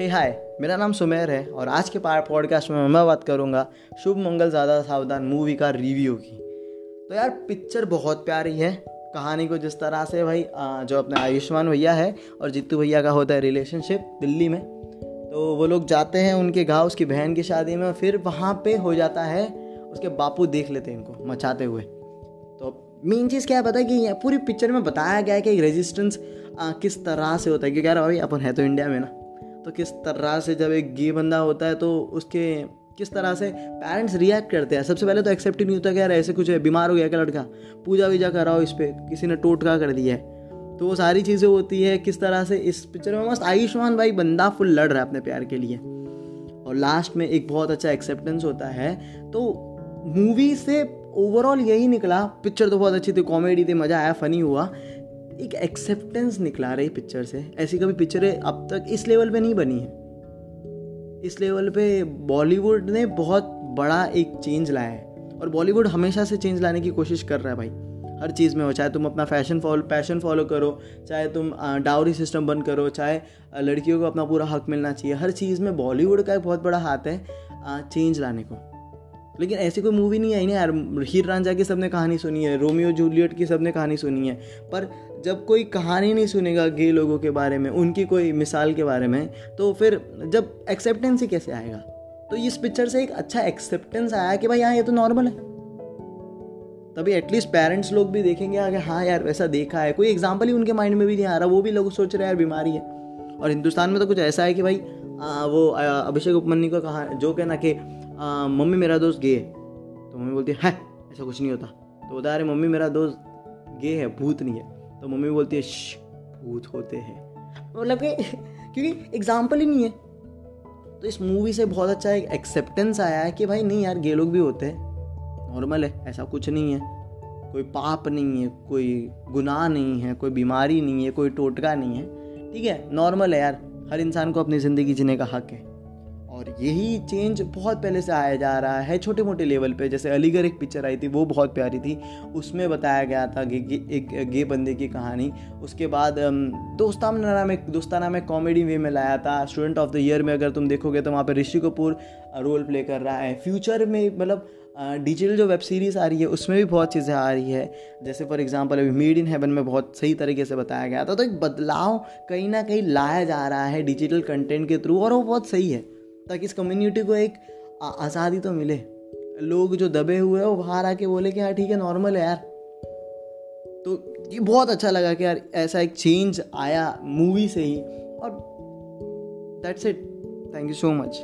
हे hey, हाय मेरा नाम सुमेर है और आज के पॉडकास्ट में मैं बात करूँगा शुभ मंगल ज़्यादा सावधान मूवी का रिव्यू की। तो यार पिक्चर बहुत प्यारी है। कहानी को जिस तरह से भाई जो अपने आयुष्मान भैया है और जीतू भैया का होता है रिलेशनशिप दिल्ली में तो वो लोग जाते हैं उनके गाँव उसकी बहन की शादी में फिर वहाँ पे हो जाता है उसके बापू देख लेते हैं इनको मचाते हुए। तो मेन चीज़ क्या है पता है कि पूरी पिक्चर में बताया गया है कि रेजिस्टेंस किस तरह से होता है क्योंकि यार भाई अपन है तो इंडिया में ना। तो किस तरह से जब एक गे बंदा होता है तो उसके किस तरह से पेरेंट्स रिएक्ट करते हैं? सबसे पहले तो एक्सेप्ट ही नहीं होता कि यार ऐसे कुछ है, बीमार हो गया क्या लड़का? पूजा वीज़ा कराओ इस पर किसी ने टोटका कर दिया है। तो वो सारी चीज़ें होती है, किस तरह से इस पिक्चर में मस्त आयुष्मान भाई बंदा फुल लड़ रहा है अपने प्यार के लिए। और लास्ट में एक बहुत अच्छा एक्सेप्टेंस होता है तो मूवी से ओवरऑल यही निकला। पिक्चर तो बहुत अच्छी थी कॉमेडी थी, मज़ा आया फनी हुआ। एक एक्सेप्टेंस निकला रही पिक्चर से। ऐसी कभी पिक्चरें अब तक इस लेवल पे नहीं बनी है। इस लेवल पे बॉलीवुड ने बहुत बड़ा एक चेंज लाया है। और बॉलीवुड हमेशा से चेंज लाने की कोशिश कर रहा है भाई। हर चीज़ में हो, चाहे तुम अपना फ़ैशन फॉलो पैशन फॉलो करो, चाहे तुम डाउरी सिस्टम बंद करो, चाहे लड़कियों को अपना पूरा हक मिलना चाहिए, हर चीज़ में बॉलीवुड का एक बहुत बड़ा हाथ है चेंज लाने को। लेकिन ऐसी कोई मूवी नहीं आई ना यार। हीर रांझा की सबने कहानी सुनी है रोमियो जूलियट की सबने कहानी सुनी है। पर जब कोई कहानी नहीं सुनेगा गे लोगों के बारे में उनकी कोई मिसाल के बारे में तो फिर जब एक्सेप्टेंस ही कैसे आएगा? तो इस पिक्चर से एक अच्छा एक्सेप्टेंस आया कि भाई हाँ ये तो नॉर्मल है। तभी एटलीस्ट पेरेंट्स लोग भी देखेंगे आगे हाँ यार वैसा देखा है। कोई एग्ज़ाम्पल ही उनके माइंड में भी नहीं आ रहा। वो भी लोग सोच रहे हैं यार बीमारी है। और हिंदुस्तान में तो कुछ ऐसा है कि भाई आ, वो अभिषेक उपमन्यु का कहा जो कहना कि मम्मी मेरा दोस्त गे है। तो मम्मी बोलती है ऐसा कुछ नहीं होता। तो बता रहे, मम्मी मेरा दोस्त गे है, भूत नहीं है। तो मम्मी बोलती है भूत होते हैं। मतलब कि, क्योंकि एग्ज़ाम्पल ही नहीं है। तो इस मूवी से बहुत अच्छा एक एक्सेप्टेंस आया है कि भाई, नहीं यार, गे लोग भी होते हैं। नॉर्मल है, ऐसा कुछ नहीं है। कोई पाप नहीं है, कोई गुनाह नहीं है, कोई बीमारी नहीं है, कोई टोटका नहीं है। ठीक है नॉर्मल है यार। हर इंसान को अपनी ज़िंदगी जीने का हक है। और यही चेंज बहुत पहले से आया जा रहा है छोटे मोटे लेवल पे। जैसे अलीगढ़ एक पिक्चर आई थी, वो बहुत प्यारी थी। उसमें बताया गया था कि एक गे बंदे की कहानी। उसके बाद दोस्ताना में दोस्ताना में कॉमेडी वे में लाया था। स्टूडेंट ऑफ़ द ईयर में अगर तुम देखोगे तो वहाँ पर ऋषि कपूर रोल प्ले कर रहा है। फ्यूचर में मतलब डिजिटल जो वेब सीरीज़ आ रही है, उसमें भी बहुत चीज़ें आ रही है। जैसे फॉर एग्जांपल अभी मेड इन हेवन में बहुत सही तरीके से बताया गया था। तो एक बदलाव कहीं ना कहीं लाया जा रहा है डिजिटल कंटेंट के थ्रू और वो बहुत सही है। ताकि इस कम्युनिटी को एक आज़ादी तो मिले। लोग जो दबे हुए हैं, वो बाहर आके बोले कि हाँ ठीक है नॉर्मल है यार। तो ये बहुत अच्छा लगा कि यार, ऐसा एक चेंज आया मूवी से ही। और that's it thank you so much